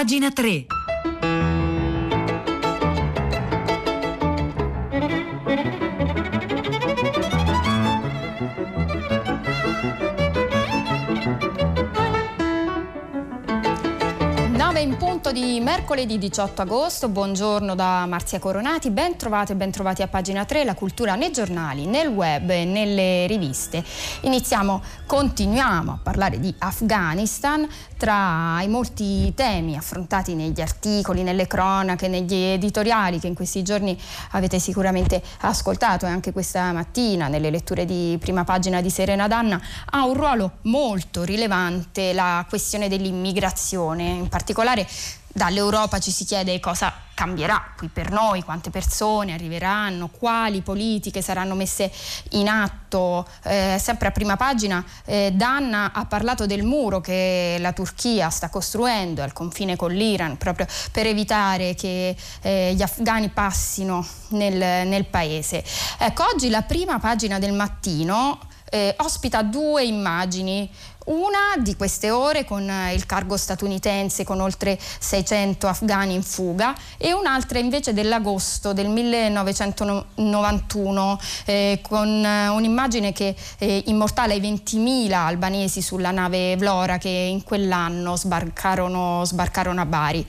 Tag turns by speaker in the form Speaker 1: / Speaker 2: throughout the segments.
Speaker 1: Pagina 3.
Speaker 2: Punto di mercoledì 18 agosto, buongiorno da Marzia Coronati, ben trovate e ben trovati a pagina 3, la cultura nei giornali, nel web e nelle riviste. Iniziamo, continuiamo a parlare di Afghanistan, tra i molti temi affrontati negli articoli, nelle cronache, negli editoriali che in questi giorni avete sicuramente ascoltato e anche questa mattina nelle letture di prima pagina di Serena Danna, ha un ruolo molto rilevante la questione dell'immigrazione, in particolare dall'Europa ci si chiede cosa cambierà qui per noi, quante persone arriveranno, quali politiche saranno messe in atto. Eh, sempre a prima pagina eh, Danna ha parlato del muro che la Turchia sta costruendo al confine con l'Iran proprio per evitare che eh, gli afghani passino nel, nel paese. Ecco, oggi la prima pagina del mattino eh, ospita due immagini una di queste ore con eh, il cargo statunitense con oltre 600 afghani in fuga e un'altra invece dell'agosto del 1991 eh, con eh, un'immagine che eh, immortala i 20.000 albanesi sulla nave Vlora che in quell'anno sbarcarono, sbarcarono a Bari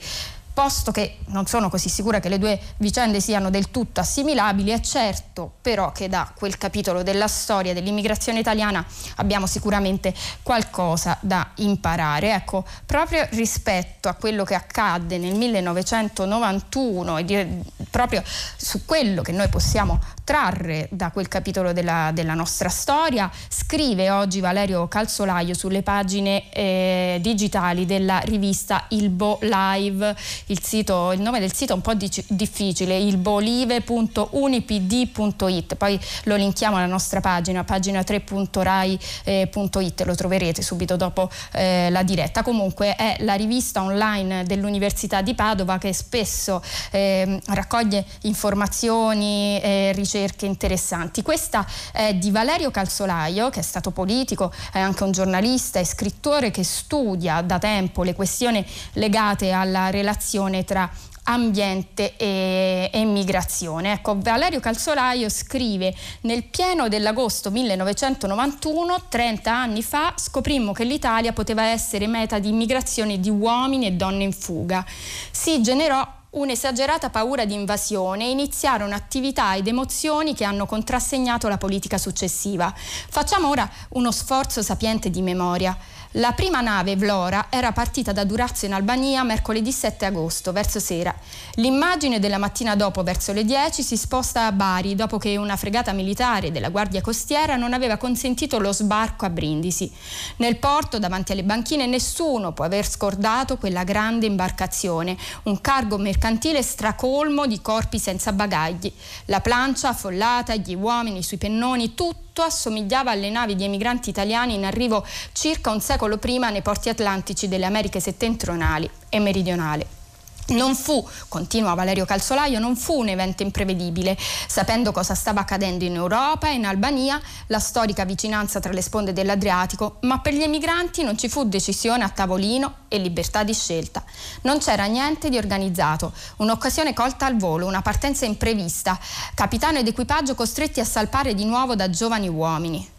Speaker 2: posto che non sono così sicura che le due vicende siano del tutto assimilabili, è certo però che da quel capitolo della storia dell'immigrazione italiana abbiamo sicuramente qualcosa da imparare. Ecco, proprio rispetto a quello che accadde nel 1991 e proprio su quello che noi possiamo trarre da quel capitolo della, della nostra storia, scrive oggi Valerio Calzolaio sulle pagine eh, digitali della rivista Ilbo Live il, sito, il nome del sito è un po' dic- difficile, ilbolive.unipd.it, poi lo linkiamo alla nostra pagina, pagina3.rai.it, lo troverete subito dopo eh, la diretta. Comunque è la rivista online dell'Università di Padova che spesso eh, raccoglie informazioni e ricerche interessanti. Questa è di Valerio Calzolaio, che è stato politico, è anche un giornalista e scrittore che studia da tempo le questioni legate alla relazione relazione tra ambiente e, e migrazione. Ecco, Valerio Calzolaio scrive nel pieno dell'agosto 1991, 30 anni fa, scoprimmo che l'Italia poteva essere meta di immigrazione di uomini e donne in fuga. Si generò un'esagerata paura di invasione e iniziarono attività ed emozioni che hanno contrassegnato la politica successiva. Facciamo ora uno sforzo sapiente di memoria. La prima nave, Vlora, era partita da Durazzo in Albania mercoledì 7 agosto, verso sera. L'immagine della mattina dopo, verso le 10, si sposta a Bari dopo che una fregata militare della Guardia Costiera non aveva consentito lo sbarco a Brindisi. Nel porto, davanti alle banchine, nessuno può aver scordato quella grande imbarcazione, un cargo mercantile stracolmo di corpi senza bagagli. La plancia affollata, gli uomini sui pennoni, tutto tutto assomigliava alle navi di emigranti italiani in arrivo circa un secolo prima nei porti atlantici delle Americhe settentrionali e meridionali. Non fu, continua Valerio Calzolaio, non fu un evento imprevedibile. Sapendo cosa stava accadendo in Europa e in Albania, la storica vicinanza tra le sponde dell'Adriatico, ma per gli emigranti non ci fu decisione a tavolino e libertà di scelta. Non c'era niente di organizzato, un'occasione colta al volo, una partenza imprevista, capitano ed equipaggio costretti a salpare di nuovo da giovani uomini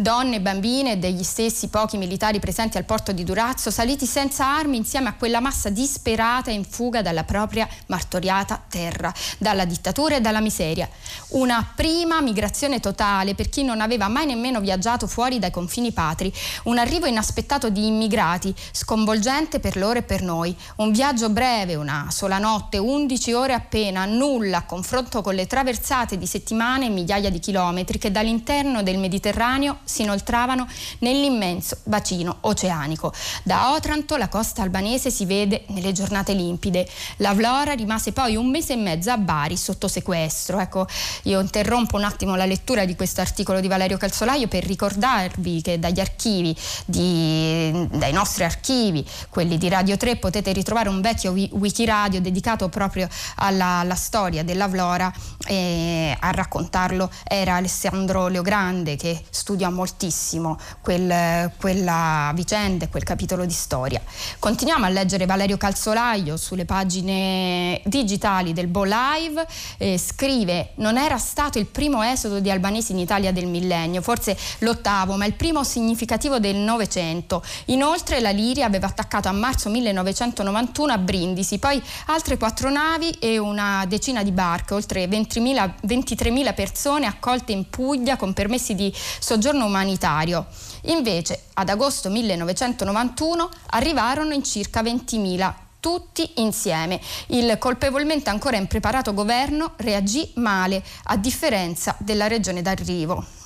Speaker 2: donne, bambine e degli stessi pochi militari presenti al porto di Durazzo, saliti senza armi insieme a quella massa disperata in fuga dalla propria martoriata terra, dalla dittatura e dalla miseria. Una prima migrazione totale per chi non aveva mai nemmeno viaggiato fuori dai confini patri, un arrivo inaspettato di immigrati, sconvolgente per loro e per noi, un viaggio breve, una sola notte, 11 ore appena, nulla a confronto con le traversate di settimane e migliaia di chilometri che dall'interno del Mediterraneo si inoltravano nell'immenso bacino oceanico. Da Otranto la costa albanese si vede nelle giornate limpide. La Vlora rimase poi un mese e mezzo a Bari sotto sequestro. Ecco, io interrompo un attimo la lettura di questo articolo di Valerio Calzolaio per ricordarvi che dagli archivi, di, dai nostri archivi, quelli di Radio 3, potete ritrovare un vecchio wikiradio dedicato proprio alla, alla storia della Vlora e a raccontarlo era Alessandro Leogrande che studiò moltissimo quel, quella vicenda e quel capitolo di storia. Continuiamo a leggere Valerio Calzolaio sulle pagine digitali del Bo Live, eh, scrive non era stato il primo esodo di albanesi in Italia del millennio, forse l'ottavo, ma il primo significativo del Novecento. Inoltre la Liria aveva attaccato a marzo 1991 a Brindisi, poi altre quattro navi e una decina di barche, oltre 23.000 persone accolte in Puglia con permessi di soggiorno umanitario. Invece ad agosto 1991 arrivarono in circa 20.000 tutti insieme. Il colpevolmente ancora impreparato governo reagì male, a differenza della regione d'arrivo.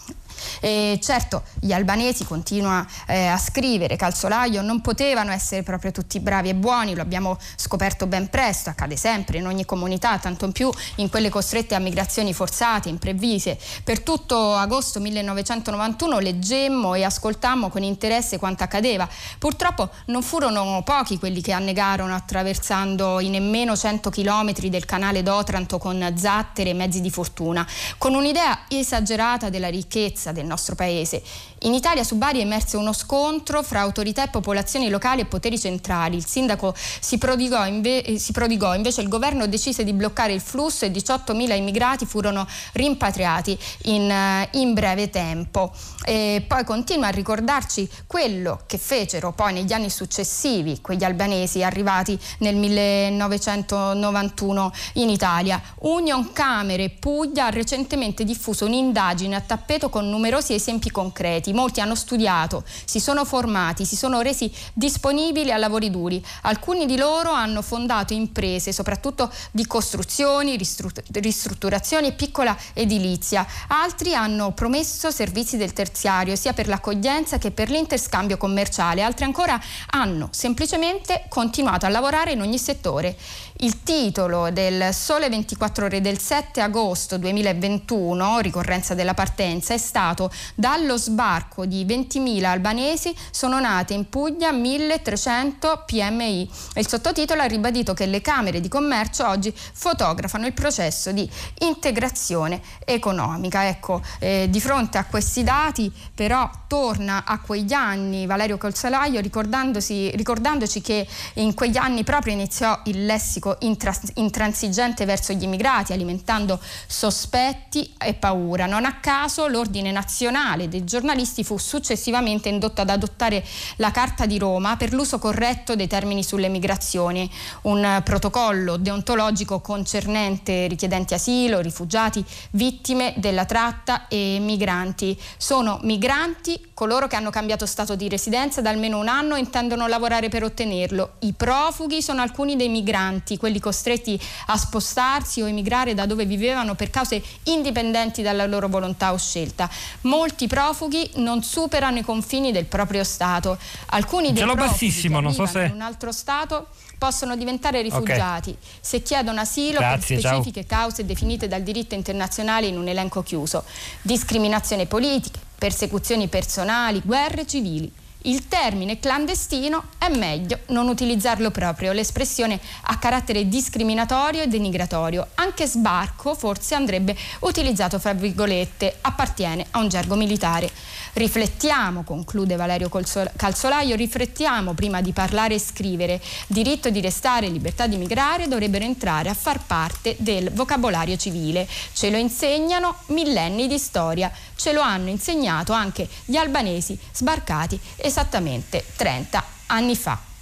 Speaker 2: E certo, gli albanesi continua eh, a scrivere, Calzolaio non potevano essere proprio tutti bravi e buoni, lo abbiamo scoperto ben presto, accade sempre in ogni comunità, tanto più in quelle costrette a migrazioni forzate, imprevise. Per tutto agosto 1991 leggemmo e ascoltammo con interesse quanto accadeva. Purtroppo non furono pochi quelli che annegarono attraversando i nemmeno 100 km del canale d'Otranto con zattere e mezzi di fortuna, con un'idea esagerata della ricchezza del nostro paese. In Italia su Bari è emerso uno scontro fra autorità e popolazioni locali e poteri centrali. Il sindaco si prodigò, inve- eh, si prodigò invece il governo decise di bloccare il flusso e 18.000 immigrati furono rimpatriati in, eh, in breve tempo. E poi continua a ricordarci quello che fecero poi negli anni successivi quegli albanesi arrivati nel 1991 in Italia. Union Camere Puglia ha recentemente diffuso un'indagine a tappeto con numerosi esempi concreti molti hanno studiato, si sono formati, si sono resi disponibili a lavori duri. Alcuni di loro hanno fondato imprese, soprattutto di costruzioni, ristrutturazioni e piccola edilizia. Altri hanno promesso servizi del terziario, sia per l'accoglienza che per l'interscambio commerciale. Altri ancora hanno semplicemente continuato a lavorare in ogni settore. Il titolo del Sole 24 ore del 7 agosto 2021, ricorrenza della partenza, è stato Dallo sbarco di 20.000 albanesi sono nate in Puglia 1.300 PMI. Il sottotitolo ha ribadito che le Camere di Commercio oggi fotografano il processo di integrazione economica. Ecco, eh, di fronte a questi dati però torna a quegli anni Valerio Colsalaio ricordandoci che in quegli anni proprio iniziò il lessico politico intras- intransigente verso gli immigrati, alimentando sospetti e paura. Non a caso l'ordine nazionale dei giornalisti fu successivamente indotto ad adottare la Carta di Roma per l'uso corretto dei termini sulle migrazioni, un protocollo deontologico concernente richiedenti asilo, rifugiati, vittime della tratta e migranti. Sono migranti coloro che hanno cambiato stato di residenza da almeno un anno e intendono lavorare per ottenerlo. I profughi sono alcuni dei migranti tutti quelli costretti a spostarsi o emigrare da dove vivevano per cause indipendenti dalla loro volontà o scelta. Molti profughi non superano i confini del proprio Stato. Alcuni dei profughi bassissimo, non so se... in un altro Stato possono diventare rifugiati okay. se chiedono asilo Grazie, per specifiche ciao. cause definite dal diritto internazionale in un elenco chiuso. Discriminazione politica, persecuzioni personali, guerre civili il termine clandestino è meglio non utilizzarlo proprio, l'espressione ha carattere discriminatorio e denigratorio. Anche sbarco forse andrebbe utilizzato fra virgolette, appartiene a un gergo militare. Riflettiamo, conclude Valerio Calzolaio, riflettiamo prima di parlare e scrivere. Diritto di restare e libertà di migrare dovrebbero entrare a far parte del vocabolario civile. Ce lo insegnano millenni di storia, ce lo hanno insegnato anche gli albanesi sbarcati esattamente 30 anni fa.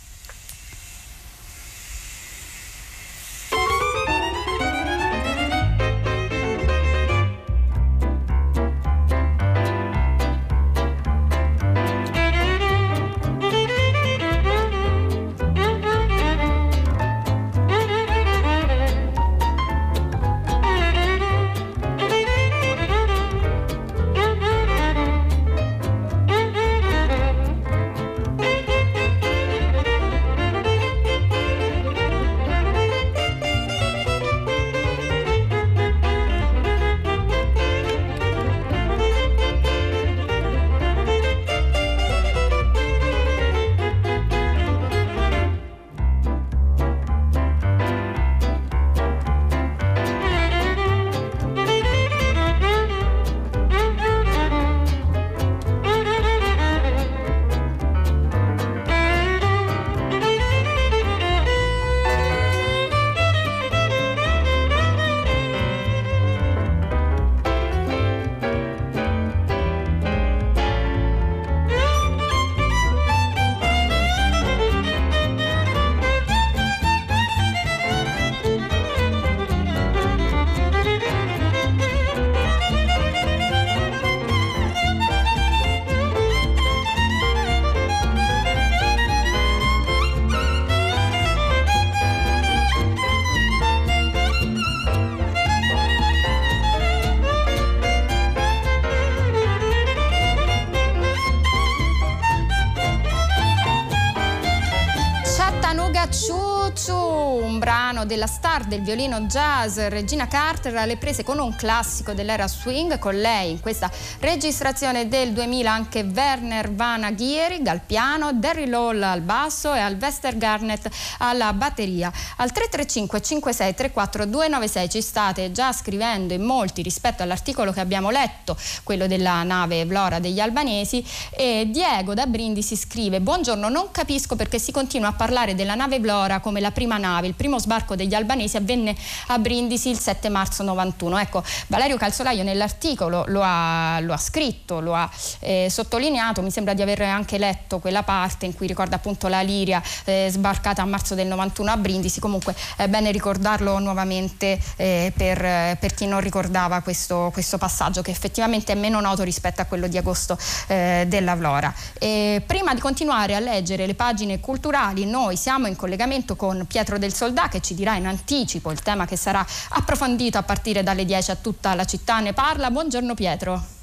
Speaker 2: Del violino jazz Regina Carter alle prese con un classico dell'era swing, con lei in questa registrazione del 2000 anche Werner Van Gierig al piano, Derry Loll al basso e Alvester Garnett alla batteria. Al 335 56 34 296 ci state già scrivendo in molti rispetto all'articolo che abbiamo letto, quello della nave Vlora degli albanesi e Diego da Brindisi scrive Buongiorno, non capisco perché si continua a parlare della nave Vlora come la prima nave. Il primo sbarco degli albanesi avvenne a Brindisi il 7 marzo 91. Ecco, Valerio Calzolaio nell'articolo lo ha, lo ha scritto, lo ha eh, sottolineato, mi sembra di aver anche letto quella parte in cui ricorda appunto la Liria eh, sbarcata a marzo del 91 a Brindisi. Comunque è bene ricordarlo nuovamente eh, per, per, chi non ricordava questo, questo, passaggio che effettivamente è meno noto rispetto a quello di agosto eh, della Vlora. E prima di continuare a leggere le pagine culturali, noi siamo in collegamento con Pietro del Soldà che ci dirà in anticipo il tema che sarà approfondito a partire dalle 10 a tutta la città ne parla. Buongiorno Pietro.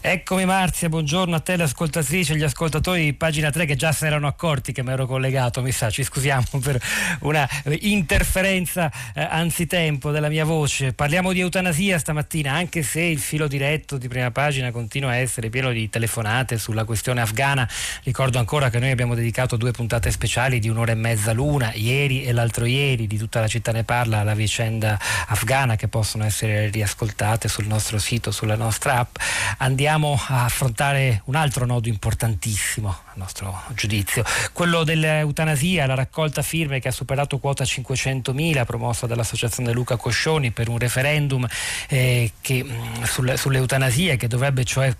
Speaker 1: Eccomi Marzia, buongiorno a te le ascoltatrici e gli ascoltatori di pagina 3 che già si erano accorti che mi ero collegato, mi sa, ci scusiamo per una interferenza eh, anzitempo della mia voce. Parliamo di eutanasia stamattina, anche se il filo diretto di prima pagina continua a essere pieno di telefonate sulla questione afghana. Ricordo ancora che noi abbiamo dedicato due puntate speciali di un'ora e mezza l'una, ieri e l'altro ieri, di tutta la città ne parla, alla vicenda afghana che possono essere riascoltate sul nostro sito, sulla nostra app. Andiamo a affrontare un altro nodo importantissimo nostro giudizio, quello dell'eutanasia, la raccolta firme che ha superato quota 500.000 promossa dall'associazione Luca Coscioni per un referendum eh, che, mm, sull'eutanasia che dovrebbe cioè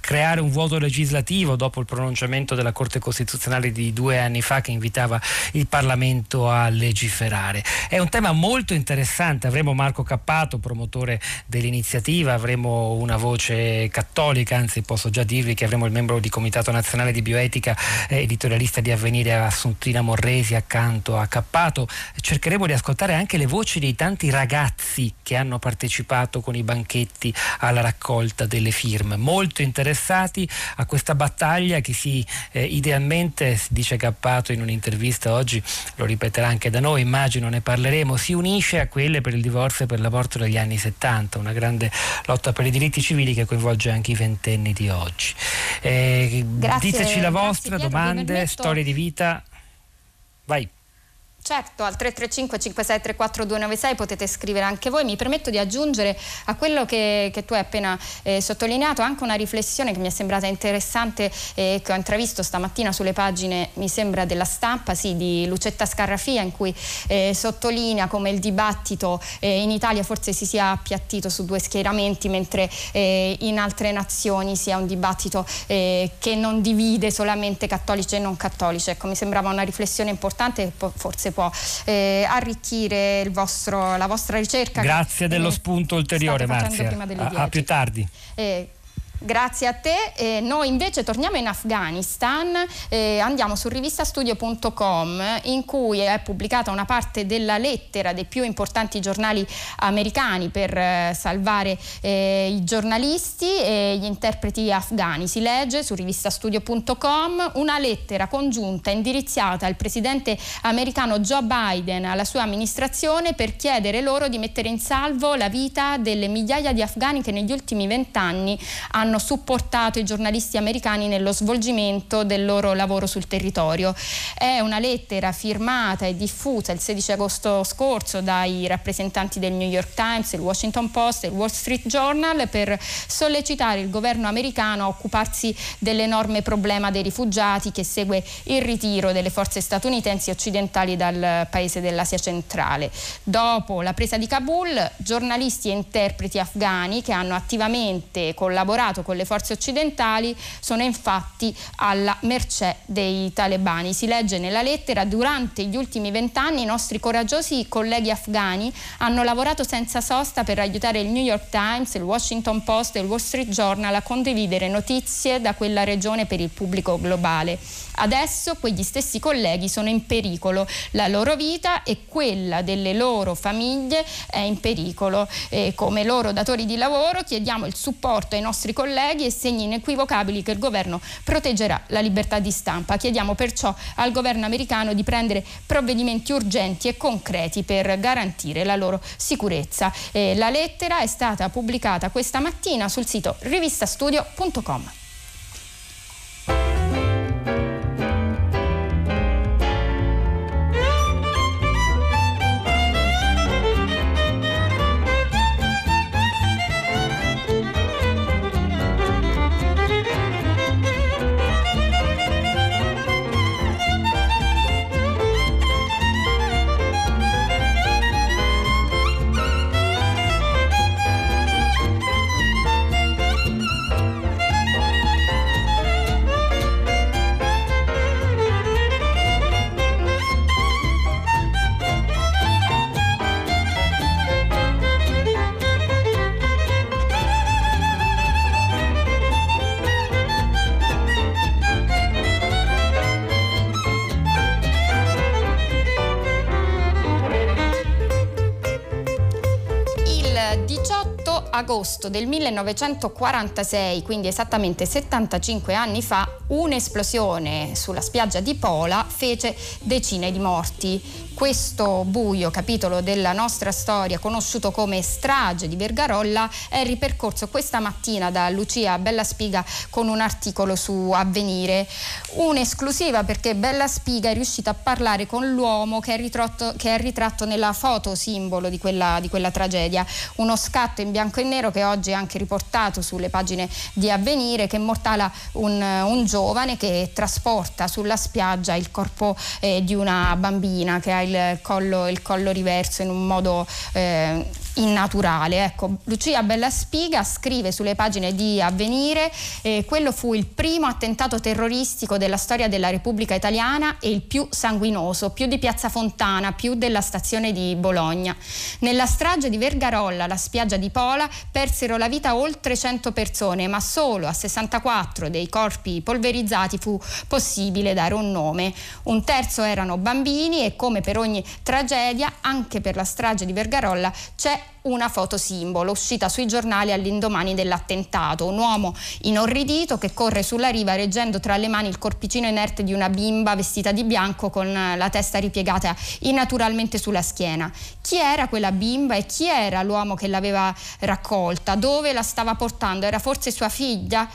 Speaker 1: creare un vuoto legislativo dopo il pronunciamento della Corte Costituzionale di due anni fa che invitava il Parlamento a legiferare. È un tema molto interessante, avremo Marco Cappato, promotore dell'iniziativa, avremo una voce cattolica, anzi posso già dirvi che avremo il membro di Comitato Nazionale di Bioetica, eh, editorialista di Avvenire Assuntina Morresi accanto a Cappato. Cercheremo di ascoltare anche le voci dei tanti ragazzi che hanno partecipato con i banchetti alla raccolta delle firme, molto interessati a questa battaglia che si eh, idealmente, dice Cappato in un'intervista oggi, lo ripeterà anche da noi, immagino ne parleremo, si unisce a quelle per il divorzio e per l'aborto degli anni 70, una grande lotta per i diritti civili che coinvolge anche i ventenni di oggi. Eh, grazie, diteci la vostra, grazie, domande, storie di vita. Vai.
Speaker 2: Certo, al 335 5634 296 potete scrivere anche voi. Mi permetto di aggiungere a quello che, che tu hai appena eh, sottolineato anche una riflessione che mi è sembrata interessante eh, che ho intravisto stamattina sulle pagine, mi sembra, della stampa, sì, di Lucetta Scarrafia, in cui eh, sottolinea come il dibattito eh, in Italia forse si sia appiattito su due schieramenti, mentre eh, in altre nazioni sia un dibattito eh, che non divide solamente cattolici e non cattolici. Ecco, mi sembrava una riflessione importante che forse può eh, arricchire vostro, la vostra ricerca.
Speaker 1: Grazie dello spunto ulteriore Marzia. A, a più tardi.
Speaker 2: Grazie a te. Eh, noi invece torniamo in Afghanistan, eh, andiamo su rivistastudio.com in cui è pubblicata una parte della lettera dei più importanti giornali americani per eh, salvare eh, i giornalisti e gli interpreti afghani. Si legge su rivistastudio.com una lettera congiunta indirizzata al presidente americano Joe Biden alla sua amministrazione per chiedere loro di mettere in salvo la vita delle migliaia di afghani che negli ultimi vent'anni hanno hanno supportato i giornalisti americani nello svolgimento del loro lavoro sul territorio. È una lettera firmata e diffusa il 16 agosto scorso dai rappresentanti del New York Times, il Washington Post e il Wall Street Journal per sollecitare il governo americano a occuparsi dell'enorme problema dei rifugiati che segue il ritiro delle forze statunitensi occidentali dal paese dell'Asia centrale. Dopo la presa di Kabul, giornalisti e interpreti afghani che hanno attivamente collaborato alleato con le forze occidentali sono infatti alla mercé dei talebani. Si legge nella lettera durante gli ultimi vent'anni i nostri coraggiosi colleghi afghani hanno lavorato senza sosta per aiutare il New York Times, il Washington Post e il Wall Street Journal a condividere notizie da quella regione per il pubblico globale. Adesso quegli stessi colleghi sono in pericolo, la loro vita e quella delle loro famiglie è in pericolo. E come loro datori di lavoro chiediamo il supporto ai nostri colleghi e segni inequivocabili che il governo proteggerà la libertà di stampa. Chiediamo perciò al governo americano di prendere provvedimenti urgenti e concreti per garantire la loro sicurezza. E la lettera è stata pubblicata questa mattina sul sito rivistastudio.com. agosto del 1946, quindi esattamente 75 anni fa, un'esplosione sulla spiaggia di Pola fece decine di morti. Questo buio capitolo della nostra storia, conosciuto come strage di Vergarolla, è ripercorso questa mattina da Lucia Bella Spiga con un articolo su Avvenire. Un'esclusiva perché Bella Spiga è riuscita a parlare con l'uomo che è ritratto, che è ritratto nella foto simbolo di quella, di quella tragedia. Uno scatto in bianco e nero che oggi è anche riportato sulle pagine di Avvenire che immortala un, un giovane che trasporta sulla spiaggia il corpo eh, di una bambina che ha il collo, il collo riverso in un modo eh, innaturale. Ecco, Lucia Bellaspiga scrive sulle pagine di Avvenire eh, quello fu il primo attentato terroristico della storia della Repubblica Italiana e il più sanguinoso, più di Piazza Fontana, più della stazione di Bologna. Nella strage di Vergarolla, la spiaggia di Pola, persero la vita oltre 100 persone, ma solo a 64 dei corpi polverizzati fu possibile dare un nome. Un terzo erano bambini e come per ogni tragedia, anche per la strage di Vergarolla c'è una foto simbolo uscita sui giornali all'indomani dell'attentato. Un uomo inorridito che corre sulla riva reggendo tra le mani il corpicino inerte di una bimba vestita di bianco con la testa ripiegata innaturalmente sulla schiena. Chi era quella bimba e chi era l'uomo che l'aveva raccolta? Dove la stava portando? Era forse sua figlia?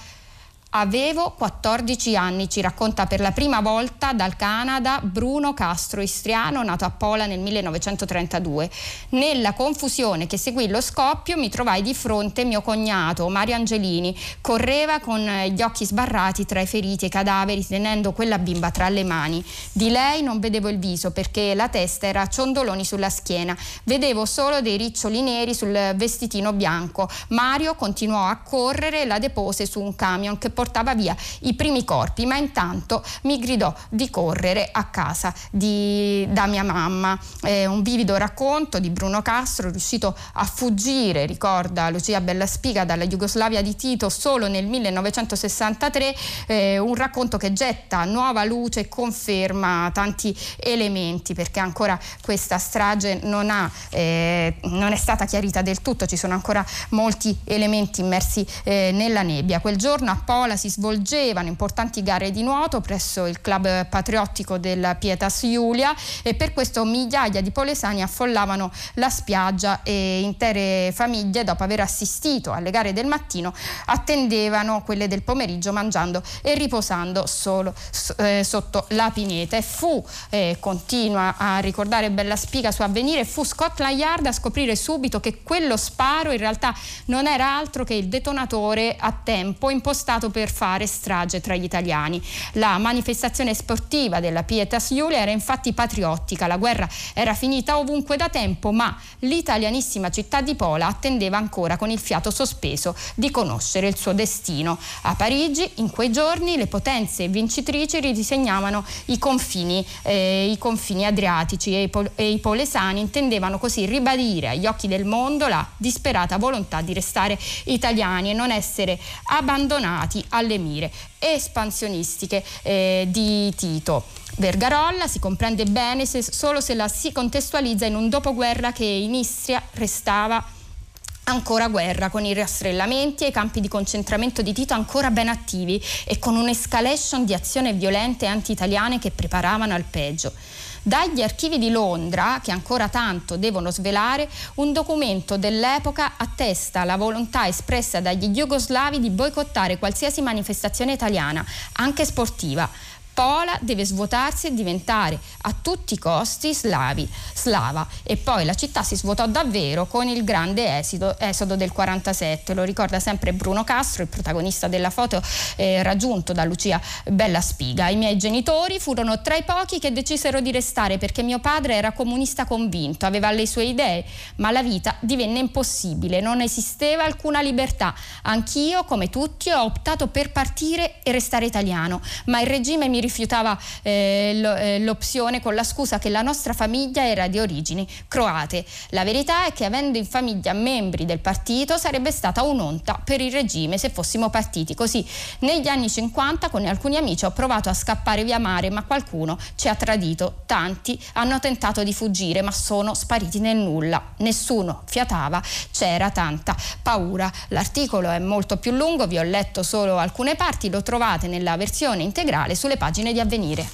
Speaker 2: Avevo 14 anni, ci racconta per la prima volta dal Canada Bruno Castro, istriano, nato a Pola nel 1932. Nella confusione che seguì lo scoppio mi trovai di fronte mio cognato, Mario Angelini. Correva con gli occhi sbarrati tra i feriti e i cadaveri, tenendo quella bimba tra le mani. Di lei non vedevo il viso perché la testa era a ciondoloni sulla schiena. Vedevo solo dei riccioli neri sul vestitino bianco. Mario continuò a correre e la depose su un camion che portava portava via i primi corpi, ma intanto mi gridò di correre a casa di, da mia mamma. Eh, un vivido racconto di Bruno Castro, riuscito a fuggire, ricorda Lucia Bellaspiga, dalla Jugoslavia di Tito solo nel 1963, eh, un racconto che getta nuova luce e conferma tanti elementi, perché ancora questa strage non, ha, eh, non è stata chiarita del tutto, ci sono ancora molti elementi immersi eh, nella nebbia. Quel giorno a Pola scuola si svolgevano importanti gare di nuoto presso il club patriottico della Pietas Iulia e per questo migliaia di polesani affollavano la spiaggia e intere famiglie dopo aver assistito alle gare del mattino attendevano quelle del pomeriggio mangiando e riposando solo eh, sotto la pineta. E fu, eh, continua a ricordare Bella Spiga su avvenire, fu Scotland Yard a scoprire subito che quello sparo in realtà non era altro che il detonatore a tempo impostato per per fare strage tra gli italiani. La manifestazione sportiva della Pietas Iulia era infatti patriottica, la guerra era finita ovunque da tempo, ma l'italianissima città di Pola attendeva ancora con il fiato sospeso di conoscere il suo destino. A Parigi, in quei giorni, le potenze vincitrici ridisegnavano i confini, eh, i confini adriatici e i, pol- e i polesani intendevano così ribadire agli occhi del mondo la disperata volontà di restare italiani e non essere abbandonati alle mire espansionistiche eh, di Tito. Vergarolla si comprende bene se, solo se la si contestualizza in un dopoguerra che in Istria restava ancora guerra con i rastrellamenti e i campi di concentramento di Tito ancora ben attivi e con un'escalation di azioni violente anti-italiane che preparavano al peggio. Dagli archivi di Londra, che ancora tanto devono svelare, un documento dell'epoca attesta la volontà espressa dagli jugoslavi di boicottare qualsiasi manifestazione italiana, anche sportiva. Pola deve svuotarsi e diventare a tutti i costi slavi, slava e poi la città si svuotò davvero con il grande esodo, esodo del 47, lo ricorda sempre Bruno Castro, il protagonista della foto eh, raggiunto da Lucia Bella Spiga. I miei genitori furono tra i pochi che decisero di restare perché mio padre era comunista convinto, aveva le sue idee, ma la vita divenne impossibile, non esisteva alcuna libertà. Anch'io, come tutti, ho optato per partire e restare italiano, ma il regime mi rifiutava eh, eh, l'opzione con la scusa che la nostra famiglia era di origini croate. La verità è che avendo in famiglia membri del partito sarebbe stata un'onta per il regime se fossimo partiti. Così negli anni 50 con alcuni amici ho provato a scappare via mare ma qualcuno ci ha tradito. Tanti hanno tentato di fuggire ma sono spariti nel nulla. Nessuno fiatava, c'era tanta paura. L'articolo è molto più lungo, vi ho letto solo alcune parti, lo trovate nella versione integrale sulle pagine pagine di avvenire.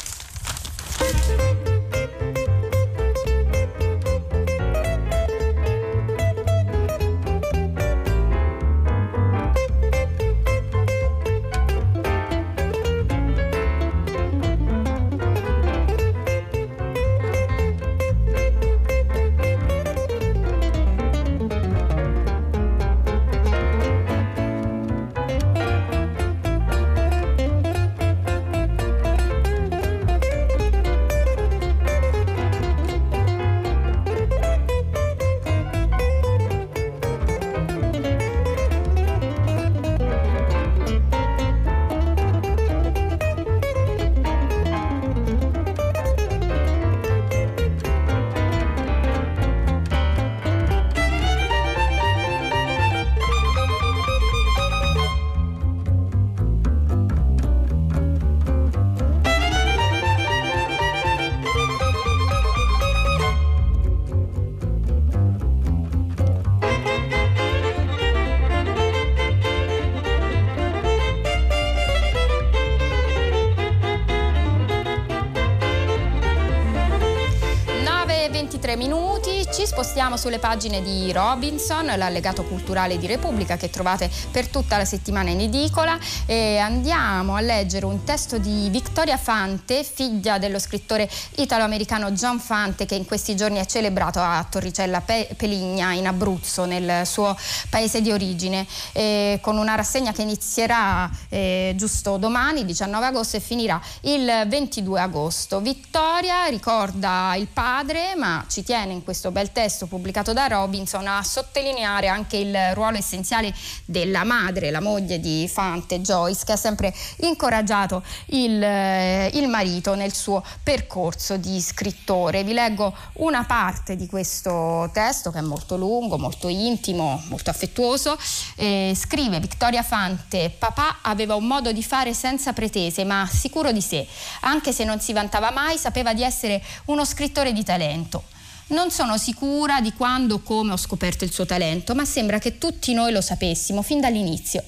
Speaker 2: Spostiamo sulle pagine di Robinson, l'allegato culturale di Repubblica che trovate per tutta la settimana in edicola e andiamo a leggere un testo di Vittoria Fante, figlia dello scrittore italo-americano John Fante che in questi giorni è celebrato a Torricella Peligna in Abruzzo, nel suo paese di origine, e con una rassegna che inizierà eh, giusto domani, 19 agosto, e finirà il 22 agosto. Vittoria ricorda il padre, ma ci tiene in questo bel testo pubblicato da Robinson a sottolineare anche il ruolo essenziale della madre, la moglie di Fante, Joyce, che ha sempre incoraggiato il, eh, il marito nel suo percorso di scrittore. Vi leggo una parte di questo testo che è molto lungo, molto intimo, molto affettuoso. Eh, scrive Vittoria Fante, papà aveva un modo di fare senza pretese, ma sicuro di sé. Anche se non si vantava mai, sapeva di essere uno scrittore di talento. Non sono sicura di quando o come ho scoperto il suo talento, ma sembra che tutti noi lo sapessimo fin dall'inizio.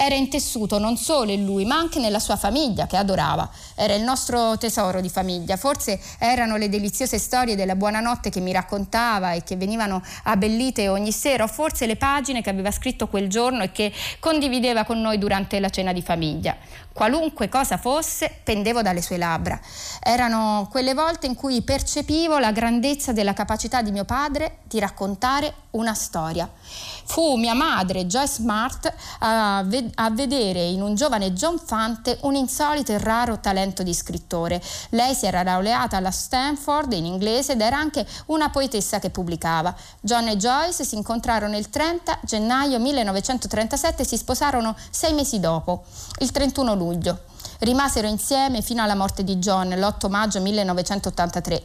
Speaker 2: Era intessuto non solo in lui, ma anche nella sua famiglia che adorava. Era il nostro tesoro di famiglia. Forse erano le deliziose storie della buonanotte che mi raccontava e che venivano abbellite ogni sera, o forse le pagine che aveva scritto quel giorno e che condivideva con noi durante la cena di famiglia. Qualunque cosa fosse, pendevo dalle sue labbra. Erano quelle volte in cui percepivo la grandezza della capacità di mio padre di raccontare una storia. Fu mia madre, Joyce Smart, a, ved- a, vedere in un giovane John Fante un insolito e raro talento di scrittore. Lei si era laureata alla Stanford in inglese ed era anche una poetessa che pubblicava. John e Joyce si incontrarono il 30 gennaio 1937 e si sposarono sei mesi dopo, il 31 luglio. Rimasero insieme fino alla morte di John l'8 maggio 1983.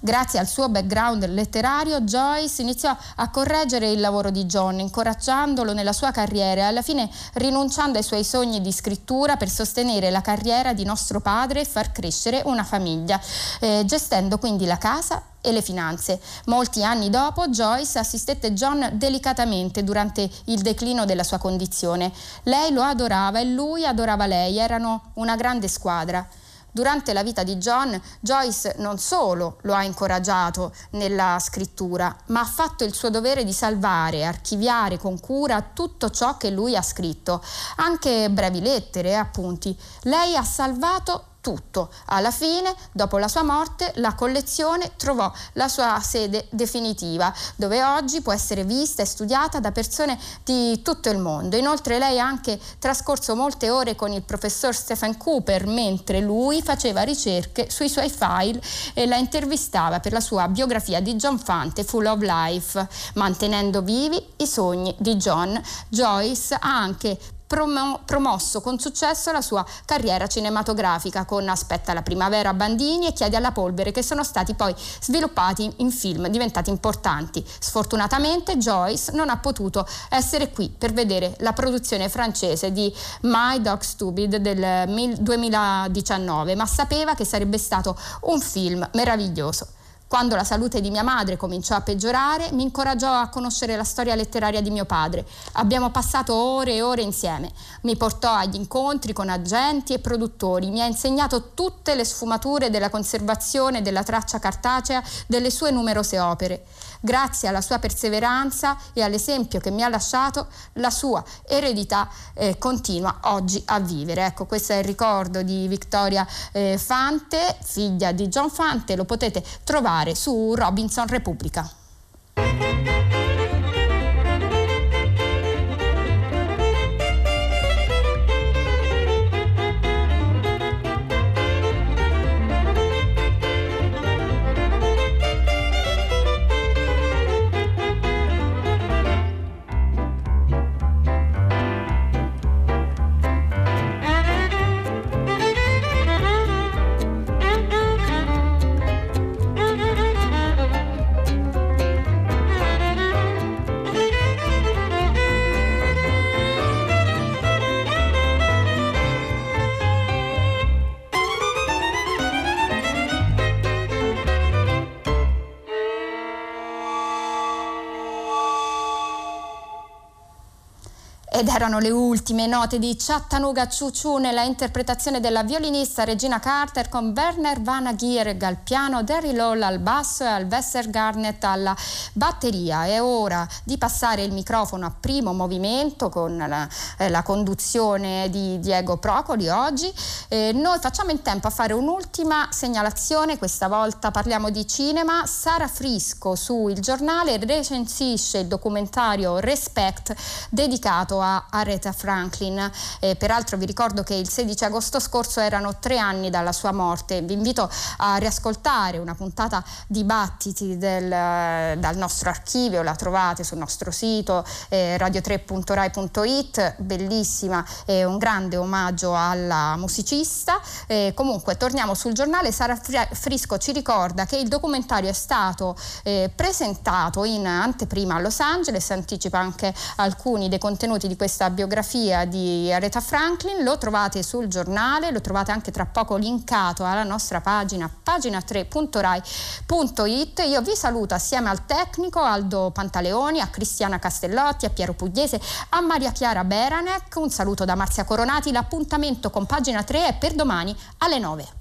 Speaker 2: Grazie al suo background letterario, Joyce iniziò a correggere il lavoro di John, incoraggiandolo nella sua carriera e alla fine rinunciando ai suoi sogni di scrittura per sostenere la carriera di nostro padre e far crescere una famiglia, eh, gestendo quindi la casa e le finanze. Molti anni dopo Joyce assistette John delicatamente durante il declino della sua condizione. Lei lo adorava e lui adorava lei, erano una grande squadra. Durante la vita di John, Joyce non solo lo ha incoraggiato nella scrittura, ma ha fatto il suo dovere di salvare archiviare con cura tutto ciò che lui ha scritto, anche brevi lettere e appunti. Lei ha salvato tutto. Alla fine, dopo la sua morte, la collezione trovò la sua sede definitiva, dove oggi può essere vista e studiata da persone di tutto il mondo. Inoltre lei ha anche trascorso molte ore con il professor Stephen Cooper mentre lui faceva ricerche sui suoi file e la intervistava per la sua biografia di John Fante, Full of Life, mantenendo vivi i sogni di John. Joyce ha anche promo- promosso con successo la sua carriera cinematografica con Aspetta la primavera Bandini e Chiedi alla polvere che sono stati poi sviluppati in film diventati importanti. Sfortunatamente Joyce non ha potuto essere qui per vedere la produzione francese di My Dog Stupid del 2019, ma sapeva che sarebbe stato un film meraviglioso. Quando la salute di mia madre cominciò a peggiorare, mi incoraggiò a conoscere la storia letteraria di mio padre. Abbiamo passato ore e ore insieme. Mi portò agli incontri con agenti e produttori, mi ha insegnato tutte le sfumature della conservazione della traccia cartacea delle sue numerose opere. Grazie alla sua perseveranza e all'esempio che mi ha lasciato, la sua eredità eh, continua oggi a vivere. Ecco, questo è il ricordo di Victoria eh, Fante, figlia di John Fante, lo potete trovare su Robinson Repubblica. Ed erano le ultime note di Chattanooga Choo nella interpretazione della violinista Regina Carter con Werner Van Agier al piano, Derry Loll al basso e Alvester Garnett alla batteria. È ora di passare il microfono a primo movimento con la, eh, la conduzione di Diego Procoli oggi. Eh, noi facciamo in tempo a fare un'ultima segnalazione, questa volta parliamo di cinema. Sara Frisco su Il Giornale recensisce il documentario Respect dedicato a Aretha Franklin. Eh, peraltro vi ricordo che il 16 agosto scorso erano tre anni dalla sua morte. Vi invito a riascoltare una puntata dibattiti del, dal nostro archivio, la trovate sul nostro sito eh, radio3.rai.it, bellissima e un grande omaggio alla musicista. Eh, comunque torniamo sul giornale, Sara Frisco ci ricorda che il documentario è stato eh, presentato in anteprima a Los Angeles, anticipa anche alcuni dei contenuti di questa biografia di Aretha Franklin, lo trovate sul giornale, lo trovate anche tra poco linkato alla nostra pagina pagina3.rai.it. Io vi saluto assieme al tecnico Aldo Pantaleoni, a Cristiana Castellotti, a Piero Pugliese, a Maria Chiara Beranec. Un saluto da Marzia Coronati. L'appuntamento con pagina 3 è per domani alle 9.